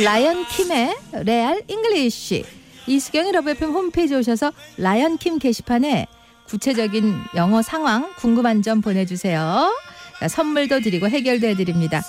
라이언 킴의 레알 English 이수경의 러브FM 홈페이지 오셔서 라이언 킴 게시판에 구체적인 영어 상황 궁금한 점 보내주세요. 선물도 드리고 해결도 해드립니다.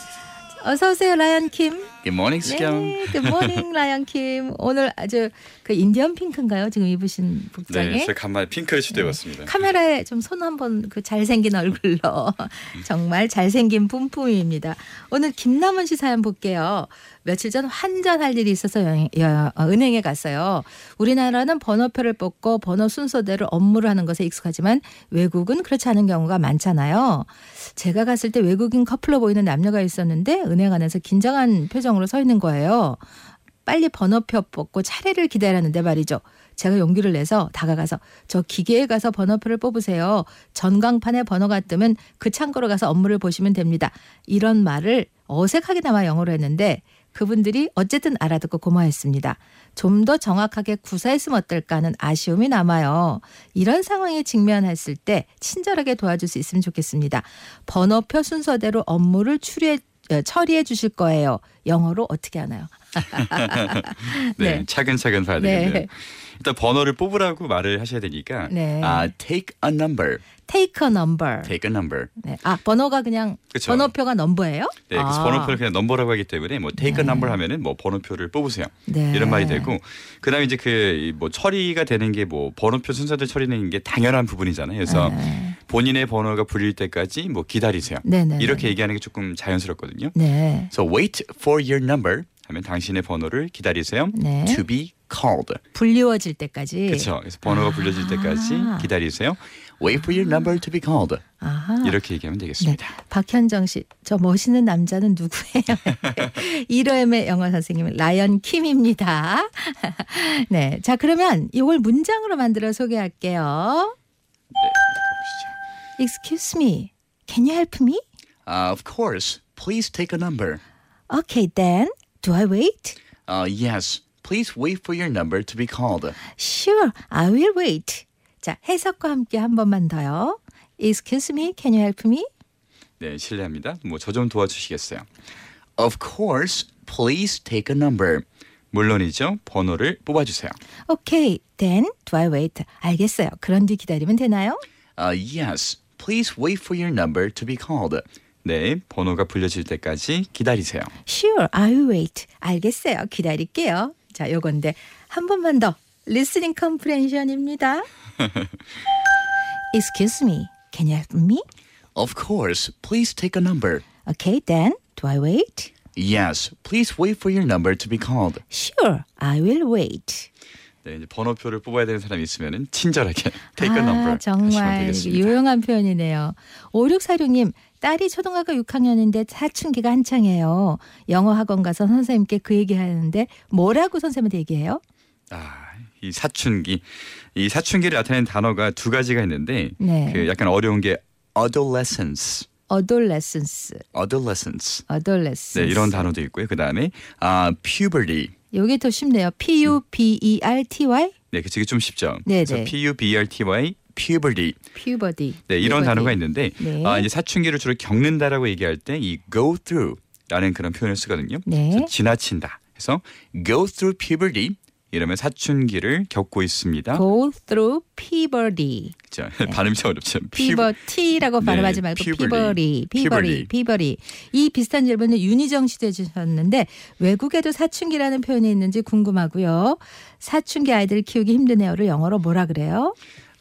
어서 오세요, 라이언 킴. Good morning, 수경. 네, good morning 라이언 킴. 오늘 아주 그 인디언 핑크인가요? 지금 입으신 복장에. 네, 제가 간만에 핑크를 시도해봤습니다. 카메라에 좀 손 한번 그 잘생긴 얼굴로 정말 잘생긴 뿜뿜입니다. 오늘 김남은 씨 사연 볼게요. 며칠 전 환전할 일이 있어서 어, 은행에 갔어요. 우리나라는 번호표를 뽑고 번호 순서대로 업무를 하는 것에 익숙하지만 외국은 그렇지 않은 경우가 많잖아요. 제가 갔을 때 외국인 커플로 보이는 남녀가 있었는데 은행 안에서 긴장한 표정 으로 서 있는 거예요. 빨리 번호표 뽑고 차례를 기다렸는데 말이죠. 제가 용기를 내서 다가가서 저 기계에 가서 번호표를 뽑으세요. 전광판에 번호가 뜨면 그 창고로 가서 업무를 보시면 됩니다. 이런 말을 어색하게나마 영어로 했는데 그분들이 어쨌든 알아듣고 고마워했습니다. 좀 더 정확하게 구사했으면 어떨까 하는 아쉬움이 남아요. 이런 상황에 직면했을 때 친절하게 도와줄 수 있으면 좋겠습니다. 번호표 순서대로 업무를 추리해 어, 처리해 주실 거예요. 영어로 어떻게 하나요? 네, 네. 차근차근 봐야 네. 되겠네요. 일단 번호를 뽑으라고 말을 하셔야 되니까 네. 아, take a number, Take a number. take a number. 네. 아 번호가 그냥 그쵸. 번호표가 넘버예요? 네, 그래서 아. 번호표를 그냥 넘버라고 하기 때문에 뭐 take a number 하면은 뭐 번호표를 뽑으세요. 네. 이런 말이 되고 그다음에 이제 그 뭐 처리가 되는 게 뭐 번호표 순서대로 처리되는 게 당연한 부분이잖아요. 그래서 네. 본인의 번호가 불릴 때까지 뭐 기다리세요. 네네. 이렇게 얘기하는 게 조금 자연스럽거든요. 네. So wait for your number 하면 당신의 번호를 기다리세요. 네. To be called. 불리워질 때까지. 그렇죠. 그래서 번호가 불려질 때까지 아. 기다리세요. Wait for your number to be called. 아하. 이렇게 얘기하면 네. 되겠습니다. 박현정 씨, 저 멋있는 남자는 누구예요? 1호엠의 영어 선생님은 라이언 킴입니다. 네. 자, 그러면 이걸 문장으로 만들어 소개할게요. 네, 가보시죠. Excuse me. Can you help me? Uh, of course. Please take a number. Okay, then. Do I wait? Uh, yes. Please wait for your number to be called. Sure, I will wait. 자, 해석과 함께 한 번만 더요. Excuse me, can you help me? 네, 실례합니다. 뭐 저 좀 도와주시겠어요? Of course. Please take a number. 물론이죠. 번호를 뽑아주세요. Okay, then do I wait? 알겠어요. 그런 뒤 기다리면 되나요? Uh, yes. Please wait for your number to be called. 네, 번호가 불려질 때까지 기다리세요. Sure, I will wait. 알겠어요. 기다릴게요. 자, 요건데 한 번만 더. Listening comprehension입니다. Excuse me, can you help me? Of course. Please take a number. Okay, then do I wait? Yes. Please wait for your number to be called. Sure, I will wait. 네, 이제 번호표를 뽑아야 되는 사람이 있으면은 친절하게 take a number 아, 하시면 정말 되겠습니다. 유용한 표현이네요. 5646님, 딸이 초등학교 6학년인데 사춘기가 한창이에요. 영어 학원 가서 선생님께 그 얘기 하는데 뭐라고 선생님한테 얘기해요? 아, 이 사춘기. 이 사춘기를 나타내는 단어가 두 가지가 있는데 네. 그 약간 어려운 게 adolescence, adolescence, adolescence. adolescence. 네, 이런 단어도 있고요. 그다음에 아, puberty. 요게 더 쉽네요. P U B E R T Y 네, 그게 좀 쉽죠. 네, 네. P U B E R T Y puberty. puberty. 네, 이런 puberty. 단어가 있는데 네. 아, 이제 사춘기를 주로 겪는다라고 얘기할 때 이 go through라는 그런 표현을 쓰거든요. 네. 그래서 지나친다. 그래서 go through puberty 이러면 사춘기를 겪고 있습니다. go through puberty. 그렇죠. 발음이 좀 어렵죠. puberty라고 네, 발음하지 말고 puberty, puberty. puberty, puberty. 이 비슷한 질문을 윤희정 씨도 해주셨는데 외국에도 사춘기라는 표현이 있는지 궁금하고요. 사춘기 아이들 키우기 힘드네요를 영어로 뭐라 그래요?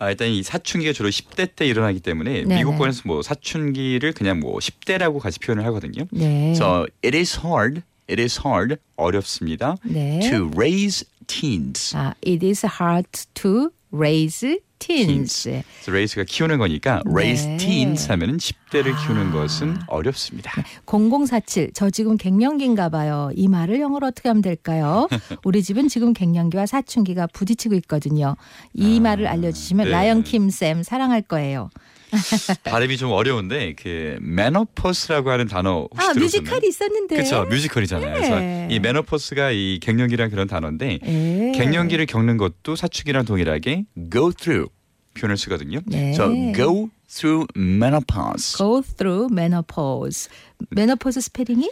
아, 일단 이 사춘기가 주로 10대 때 일어나기 때문에 네네. 미국권에서 뭐 사춘기를 그냥 뭐 10대라고 같이 표현을 하거든요. 네. So it is hard. It is hard. 어렵습니다. 네. To raise teens. 아, it is hard to raise teens. 그래서 raise가 키우는 거니까 raise 네. teens 하면은 10대를 키우는 아. 것은 어렵습니다. 0047. 저 지금 갱년기인가 봐요. 이 말을 영어로 어떻게 하면 될까요? 우리 집은 지금 갱년기와 사춘기가 부딪히고 있거든요. 이 말을 알려 주시면 네. 라이언 킴 쌤 사랑할 거예요. 발음이 좀 어려운데 그 menopause라고 하는 단어 혹시 아, 들어보셨나요? 뮤지컬이 있었는데. 그렇죠. 뮤지컬이잖아요. 네. 그래서 이 menopause가 이 갱년기랑 그런 단어인데 예. 갱년기를 겪는 것도 사춘기랑 동일하게 go through 표현을 쓰거든요. 네. So go through menopause. go through menopause. menopause 스페링이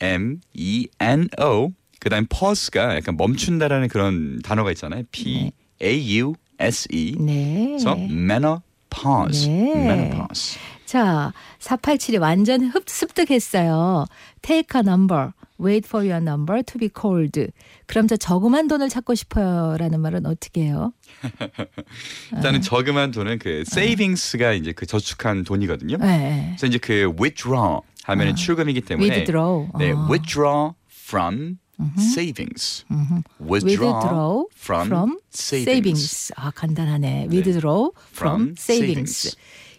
M E N O 그다음 pause가 약간 멈춘다라는 그런 단어가 있잖아요. P A U S E. 네. 그래서 menopause. 네. menopause. 자, 4872 완전 흡, 습득했어요. Take a number. Wait for your number to be called. 그럼 저 저금한 돈을 찾고 싶어요라는 말은 어떻게 해요? 일단은 저금한 돈은 그 savings가 이제 그 저축한 돈이거든요. 네. 그래서 이제 그 withdraw 하면은 출금이기 때문에 withdraw. 네, 어. withdraw from savings. withdraw withdraw from, from savings. 아 간단하네. withdraw from From savings. savings.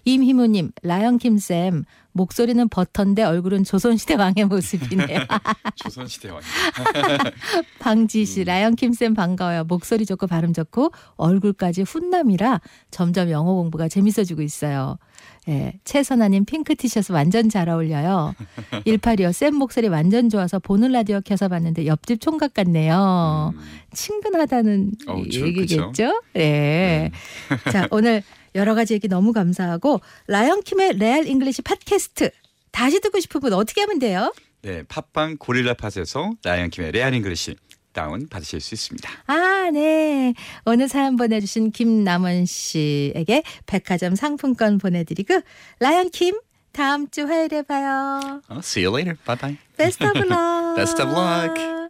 임희무님, 라영 김쌤 목소리는 버터인데 얼굴은 조선시대 왕의 모습이네요. 조선시대 왕. 방지 음. 씨, 라영 김쌤 반가워요. 목소리 좋고 발음 좋고 얼굴까지 훈남이라 점점 영어 공부가 재밌어지고 있어요. 예, 최선아님 핑크 티셔츠 완전 잘 어울려요. 1825, 쌤 목소리 완전 좋아서 보는 라디오 켜서 봤는데 옆집 총각 같네요. 친근하다는 음. 어우, 저- 얘기겠죠? 네. 자, 오늘 여러 가지 얘기 너무 감사하고 라이언킴의 레알 잉글리시 팟캐스트 다시 듣고 싶은 분 어떻게 하면 돼요? 네, 팟빵 고릴라 팟에서 라이언 킴의 레알 잉글리시 다운 받으실 수 있습니다. 아, 네. 오늘 사연 보내주신 김남원 씨에게 백화점 상품권 보내드리고 라이언킴 다음 주 화요일에 봐요. 어, see you later. Bye bye. Best of luck. Best of luck.